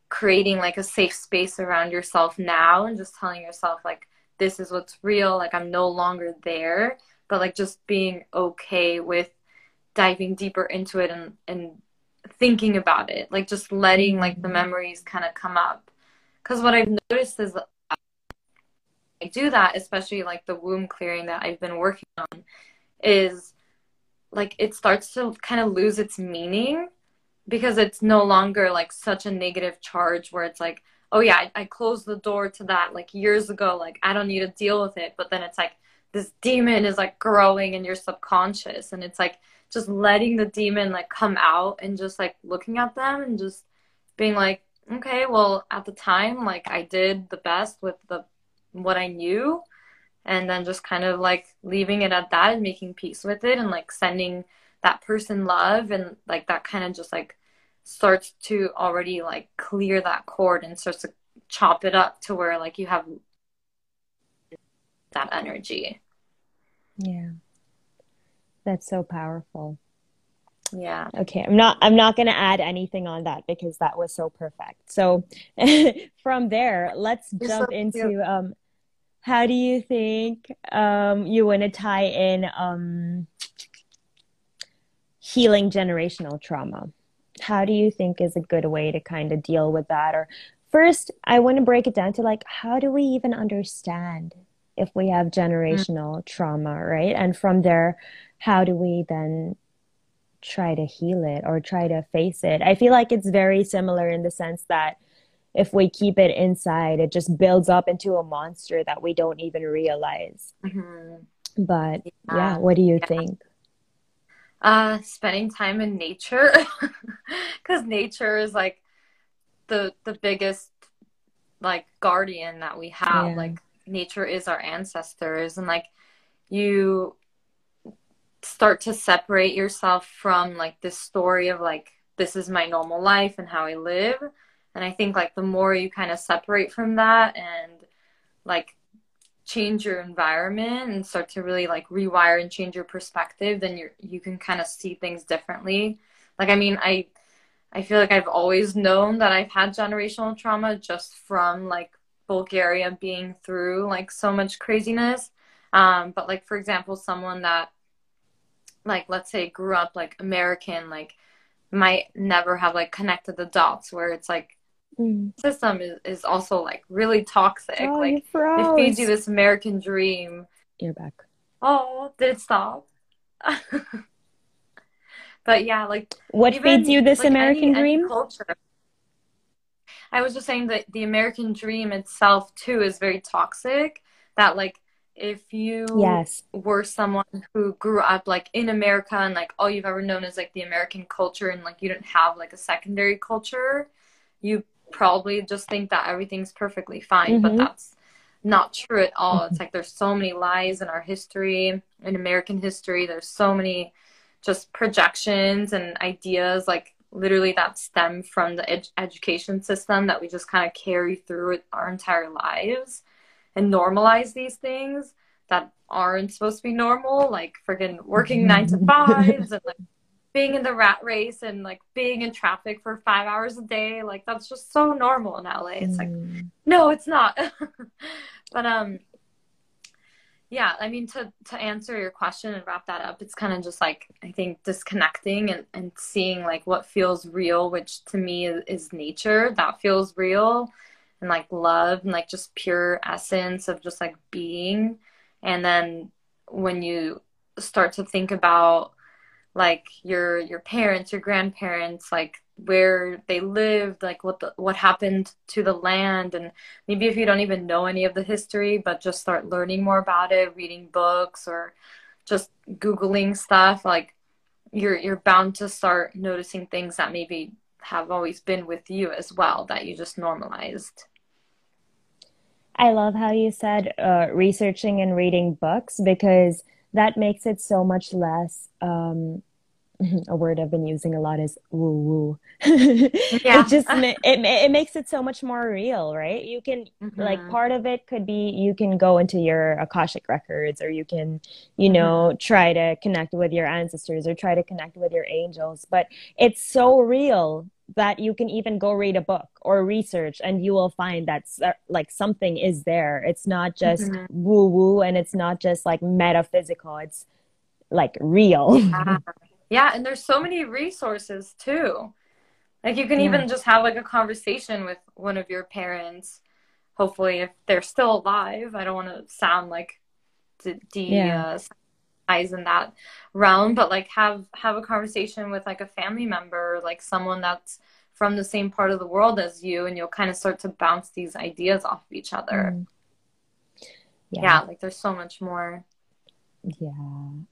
creating like a safe space around yourself now and just telling yourself like this is what's real like i'm no longer there. But like just being okay with diving deeper into it and and thinking about it, like just letting like the mm-hmm. memories kind of come up. Because what I've noticed is I do that, especially like the womb clearing that I've been working on, is like it starts to kind of lose its meaning because it's no longer like such a negative charge where it's like, oh yeah, I, I closed the door to that like years ago, like I don't need to deal with it. But then it's like this demon is like growing in your subconscious and it's like just letting the demon like come out and just like looking at them and just being like okay well at the time like i did the best with the what i knew and then just kind of like leaving it at that and making peace with it and like sending that person love and like that kind of just like starts to already like clear that cord and starts to chop it up to where like you have that energy. Yeah. That's so powerful. Yeah. Okay, I'm not I'm not going to add anything on that because that was so perfect. So from there, let's jump so into um how do you think um you want to tie in um healing generational trauma? How do you think is a good way to kind of deal with that or first I want to break it down to like how do we even understand if we have generational mm. trauma, right? And from there, how do we then try to heal it or try to face it? I feel like it's very similar in the sense that if we keep it inside, it just builds up into a monster that we don't even realize. Mm-hmm. But yeah. yeah, what do you yeah. think? Uh, spending time in nature, because nature is like the the biggest like guardian that we have. Yeah. Like nature is our ancestors and like you start to separate yourself from like this story of like this is my normal life and how I live and I think like the more you kind of separate from that and like change your environment and start to really like rewire and change your perspective then you you can kind of see things differently like I mean I I feel like I've always known that I've had generational trauma just from like Bulgaria being through like so much craziness. Um, but like for example, someone that like let's say grew up like American, like might never have like connected the dots where it's like mm. system is, is also like really toxic. Oh, like it feeds you this American dream. You're back. Oh, did it stop? but yeah, like what even, feeds you this like, American any, dream? Any culture I was just saying that the American dream itself too is very toxic. That like if you yes were someone who grew up like in America and like all you've ever known is like the American culture and like you didn't have like a secondary culture, you probably just think that everything's perfectly fine, mm-hmm. but that's not true at all. Mm-hmm. It's like there's so many lies in our history, in American history. There's so many just projections and ideas like literally that stem from the ed- education system that we just kind of carry through our entire lives and normalize these things that aren't supposed to be normal, like freaking working nine to fives and like being in the rat race and like being in traffic for five hours a day. Like that's just so normal in LA. It's like, mm. no, it's not. but um yeah i mean to to answer your question and wrap that up it's kind of just like i think disconnecting and, and seeing like what feels real which to me is, is nature that feels real and like love and like just pure essence of just like being and then when you start to think about like your your parents your grandparents like where they lived, like what the, what happened to the land, and maybe if you don't even know any of the history, but just start learning more about it, reading books or just googling stuff, like you're you're bound to start noticing things that maybe have always been with you as well that you just normalized. I love how you said uh, researching and reading books because that makes it so much less um, a word I've been using a lot is woo woo. yeah. it just it, it makes it so much more real, right? You can mm-hmm. like part of it could be you can go into your akashic records or you can, you know, mm-hmm. try to connect with your ancestors or try to connect with your angels, but it's so real that you can even go read a book or research and you will find that like something is there. It's not just mm-hmm. woo woo and it's not just like metaphysical. It's like real. Yeah. Yeah, and there's so many resources too. Like you can yeah. even just have like a conversation with one of your parents. Hopefully, if they're still alive. I don't want to sound like de, de yeah. uh, in that realm, but like have have a conversation with like a family member, like someone that's from the same part of the world as you, and you'll kind of start to bounce these ideas off of each other. Mm. Yeah. yeah, like there's so much more Yeah.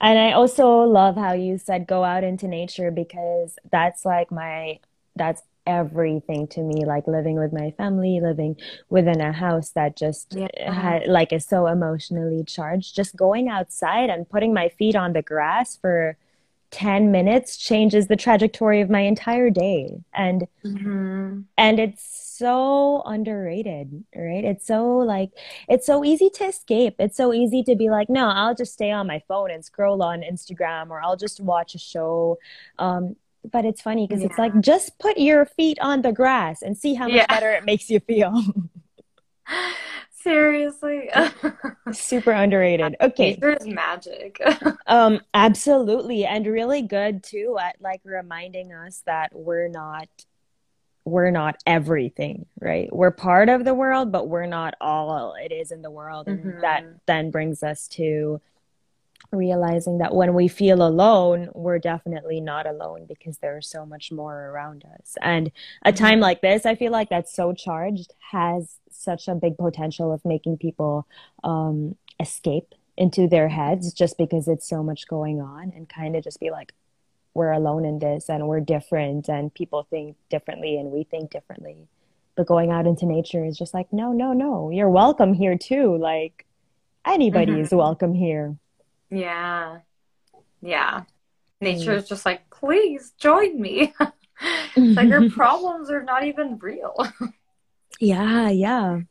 And I also love how you said go out into nature because that's like my, that's everything to me. Like living with my family, living within a house that just Yeah. had like is so emotionally charged. Just going outside and putting my feet on the grass for 10 minutes changes the trajectory of my entire day. And hmm and it's so underrated, right? It's so like it's so easy to escape. It's so easy to be like, no, I'll just stay on my phone and scroll on Instagram or I'll just watch a show. Um, but it's funny because it's like just put your feet on the grass and see how much Yeah. better it makes you feel. Seriously. Super underrated. Okay. Is magic. Um, absolutely. And really good too at like reminding us that we're not we're not everything, right? We're part of the world, but we're not all it is in the world. And that hmm then brings us to realizing that when we feel alone, we're definitely not alone because there's so much more around us. And a time hmm like this, I feel like that's so charged has such a big potential of making people um, escape into their heads just because it's so much going on and kind of just be like, we're alone in this and we're different and people think differently and we think differently. But going out into nature is just like, no, no, no, you're welcome here too. Like anybody is hmm welcome here. Yeah. Yeah. Nature Mm. is just like, please join me. It's like your problems are not even real. Yeah, yeah.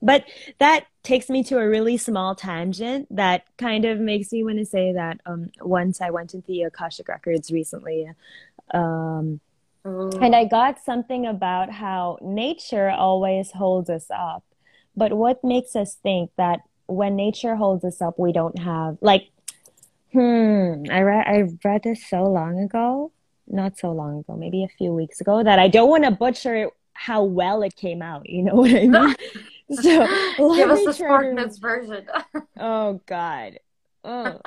But that takes me to a really small tangent that kind of makes me want to say that um, once I went into the Akashic Records recently, um, and I got something about how nature always holds us up. But what makes us think that when nature holds us up, we don't have like, hmm, I read I read this so long ago, not so long ago, maybe a few weeks ago, that I don't want to butcher how well it came out. You know what I mean? So Give us the Spark to. Version. Oh God. Oh.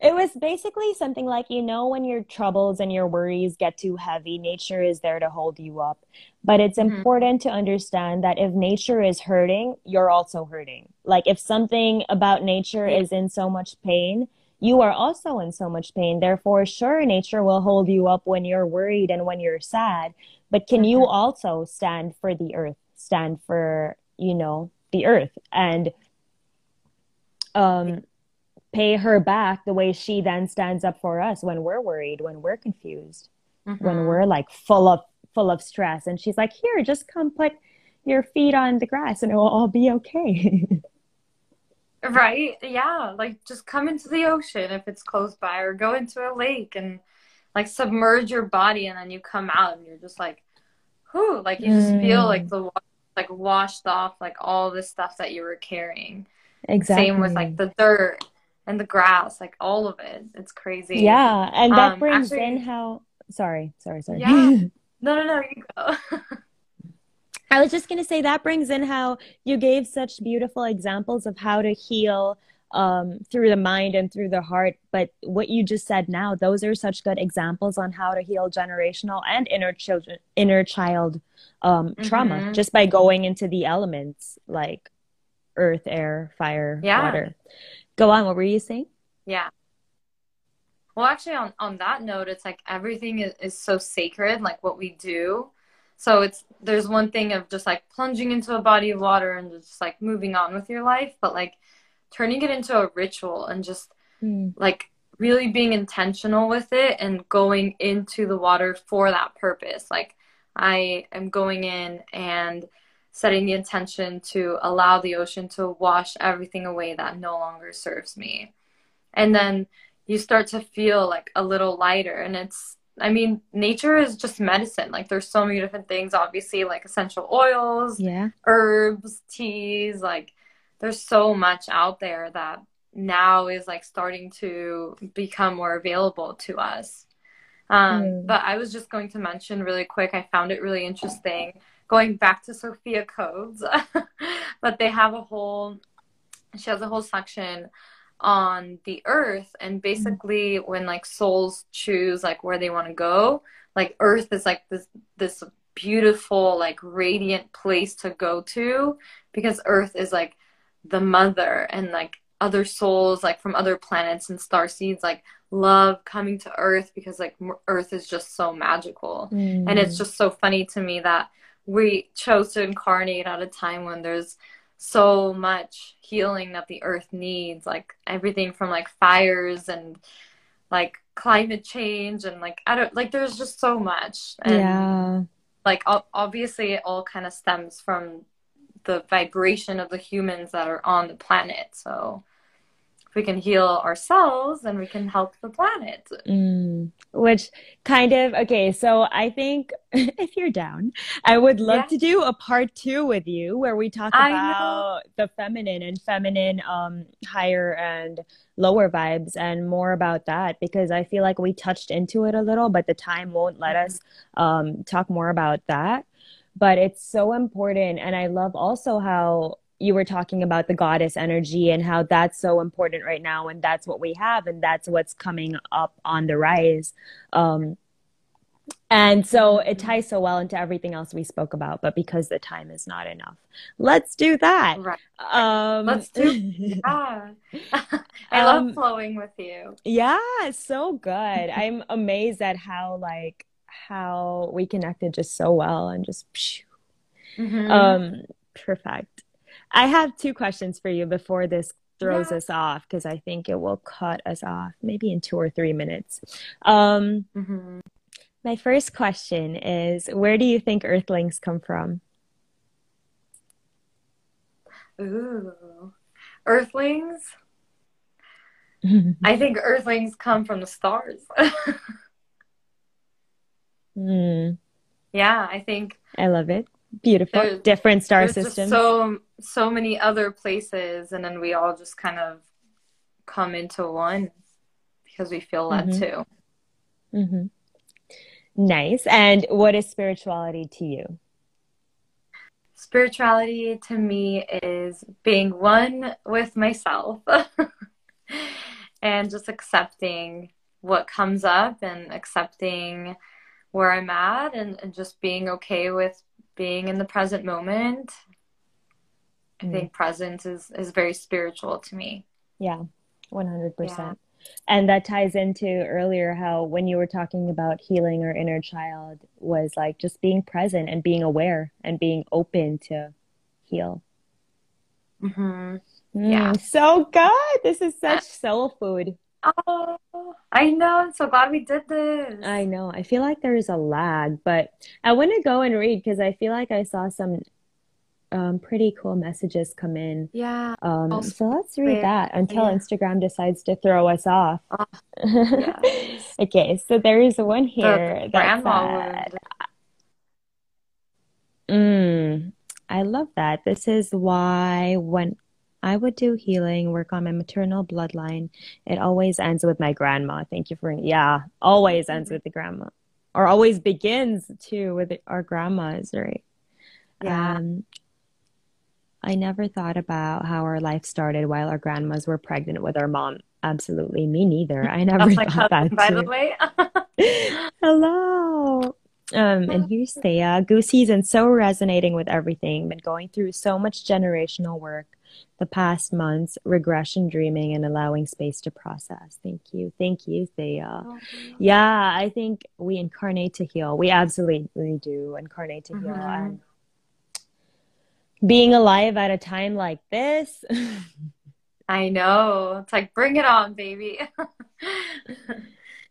It was basically something like, you know, when your troubles and your worries get too heavy, nature is there to hold you up. But it's hmm important to understand that if nature is hurting, you're also hurting. Like if something about nature Yeah. is in so much pain, you are also in so much pain. Therefore, sure, nature will hold you up when you're worried and when you're sad. But can you hmm also stand for the earth, stand for, you know, the earth and um pay her back the way she then stands up for us when we're worried, when we're confused, when hmm we're like full of full of stress. And she's like, "Here, just come put your feet on the grass and it will all be okay." Right? Yeah. Like just come into the ocean if it's close by, or go into a lake and like submerge your body, and then you come out and you're just like, whew, like you just feel like Mm, the water like washed off like all the stuff that you were carrying. Exactly. Same with like the dirt and the grass, like all of it. It's crazy. Yeah, and that Um, brings in how, sorry, sorry, sorry. yeah. No, no, no, you go. I was just going to say that brings in how you gave such beautiful examples of how to heal um, through the mind and through the heart. But what you just said now, those are such good examples on how to heal generational and inner children, inner child um, trauma hmm just by going into the elements like earth, air, fire, Yeah, water. Go on. What were you saying? yeah. Well, actually, on on that note, it's like everything is, is so sacred, like what we do. So it's there's one thing of just like plunging into a body of water and just like moving on with your life, but like turning it into a ritual and just Mm, like really being intentional with it and going into the water for that purpose. Like I am going in and setting the intention to allow the ocean to wash everything away that no longer serves me. And then you start to feel like a little lighter and it's I mean, nature is just medicine. Like there's so many different things, obviously, like essential oils, yeah. herbs, teas, like there's so much out there that now is like starting to become more available to us. Um, Mm, but I was just going to mention really quick, I found it really interesting going back to Sophia Codes, but they have a whole, she has a whole section on the earth and mm, basically when like souls choose like where they want to go, like earth is like this this beautiful like radiant place to go to because earth is like the mother and like other souls like from other planets and star seeds like love coming to earth because like earth is just so magical mm. and it's just so funny to me that we chose to incarnate at a time when there's so much healing that the earth needs like everything from like fires and like climate change and like i don't like there's just so much. And yeah. like obviously it all kind of stems from the vibration of the humans that are on the planet so we can heal ourselves and we can help the planet. Mm, which kind of, okay, so I think if you're down, I would love yeah. to do a part two with you where we talk about the feminine and feminine, um, higher and lower vibes and more about that because I feel like we touched into it a little, but the time won't let mm-hmm. us um, talk more about that. But it's so important. And I love also how you were talking about the goddess energy and how that's so important right now and that's what we have and that's what's coming up on the rise. Um, and so it ties so well into everything else we spoke about but because the time is not enough let's do that. Right. Um, let's do yeah. I love um, flowing with you. yeah so good. I'm amazed at how like how we connected just so well and just mm-hmm. um perfect I have two questions for you before this throws yeah. us off because I think it will cut us off maybe in two or three minutes. Um, mm-hmm. My first question is Where do you think Earthlings come from? Ooh, Earthlings? I think Earthlings come from the stars. mm. Yeah, I think. I love it. Beautiful. There's, Different star systems. So so many other places, and then we all just kind of come into one because we feel led mm-hmm. to. Mm-hmm. Nice. And what is spirituality to you? Spirituality to me is being one with myself and just accepting what comes up and accepting where I'm at and, and just being okay with being in the present moment i mm. think presence is is very spiritual to me yeah 100% yeah. and that ties into earlier how when you were talking about healing our inner child was like just being present and being aware and being open to heal mm-hmm. mm, yeah so good this is such soul food Oh, I know. I'm so glad we did this. I know. I feel like there is a lag, but I want to go and read because I feel like I saw some um, pretty cool messages come in. Yeah. Um, so let's read that until yeah. Instagram decides to throw us off. Yes. okay, so there is one here the that said, mm, I love that. This is why when I would do healing, work on my maternal bloodline. It always ends with my grandma. Thank you for, yeah, always ends with the grandma or always begins too with our grandmas, right? Yeah. Um, I never thought about how our life started while our grandmas were pregnant with our mom. Absolutely, me neither. I never thought husband, that. By too. the way, hello. Um, and here's Thea. Goose season so resonating with everything. Been going through so much generational work the past months, regression dreaming and allowing space to process. Thank you. Thank you, Thea. Oh, yeah, I think we incarnate to heal. We absolutely do incarnate to mm-hmm. heal. And being alive at a time like this. I know. It's like, bring it on, baby.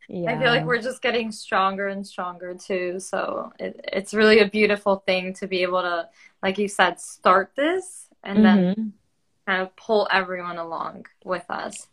yeah. I feel like we're just getting stronger and stronger too. So it, it's really a beautiful thing to be able to, like you said, start this and mm-hmm. then kind of pull everyone along with us.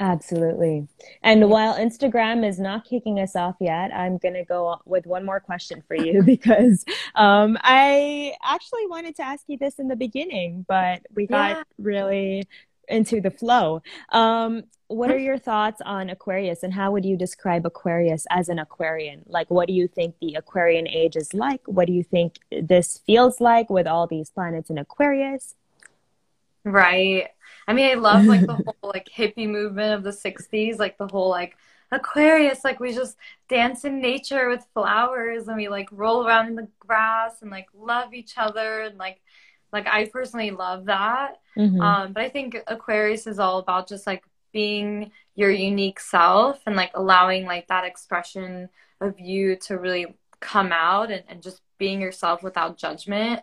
Absolutely. And while Instagram is not kicking us off yet, I'm going to go with one more question for you because um, I actually wanted to ask you this in the beginning, but we got yeah. really into the flow. Um, what are your thoughts on Aquarius and how would you describe Aquarius as an Aquarian? Like, what do you think the Aquarian age is like? What do you think this feels like with all these planets in Aquarius? Right. I mean, I love like the whole like hippie movement of the 60s, like the whole like Aquarius, like we just dance in nature with flowers and we like roll around in the grass and like love each other and like Like I personally love that. Mhm. Um, but I think Aquarius is all about just like being your unique self and like allowing like that expression of you to really come out and, and just being yourself without judgment.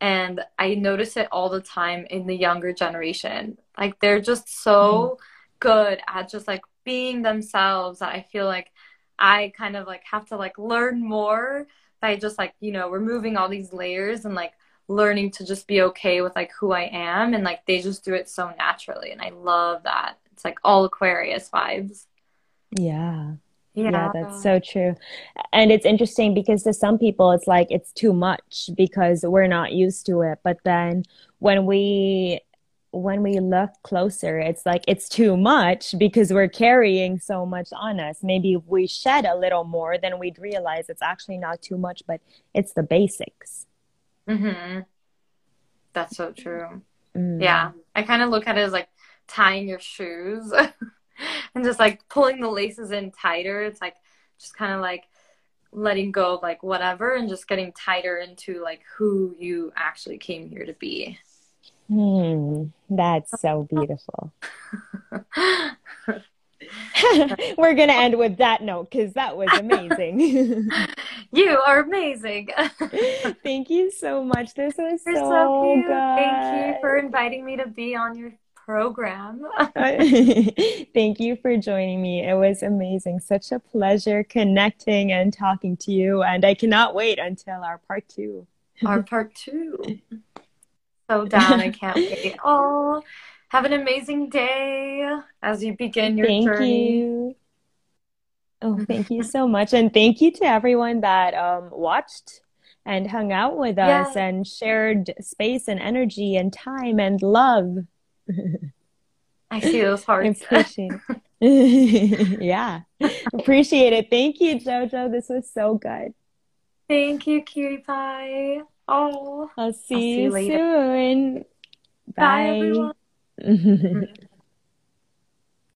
And I notice it all the time in the younger generation. Like they're just so mm-hmm. good at just like being themselves that I feel like I kind of like have to like learn more by just like, you know, removing all these layers and like learning to just be okay with like who I am and like they just do it so naturally and I love that. It's like all Aquarius vibes. Yeah. Yeah. Yeah, that's so true. And it's interesting because to some people it's like it's too much because we're not used to it. But then when we when we look closer, it's like it's too much because we're carrying so much on us. Maybe if we shed a little more, then we'd realize it's actually not too much, but it's the basics. hmm That's so true. Mm. Yeah. I kind of look at it as like tying your shoes and just like pulling the laces in tighter. It's like just kind of like letting go of like whatever and just getting tighter into like who you actually came here to be. Hmm, that's so beautiful. We're gonna end with that note because that was amazing. You are amazing. Thank you so much. This was You're so so good. Thank you for inviting me to be on your program. Thank you for joining me. It was amazing. Such a pleasure connecting and talking to you. And I cannot wait until our part two. Our part two. So down. I can't wait. Oh, have an amazing day as you begin your Thank journey. you. Oh, thank you so much. And thank you to everyone that um, watched and hung out with us Yeah. and shared space and energy and time and love. I see those hearts. appreciate it. Yeah. Appreciate it. Thank you, Jojo. This was so good. Thank you, cutie pie. Oh, I'll see see you you soon. bye, Bye. everyone.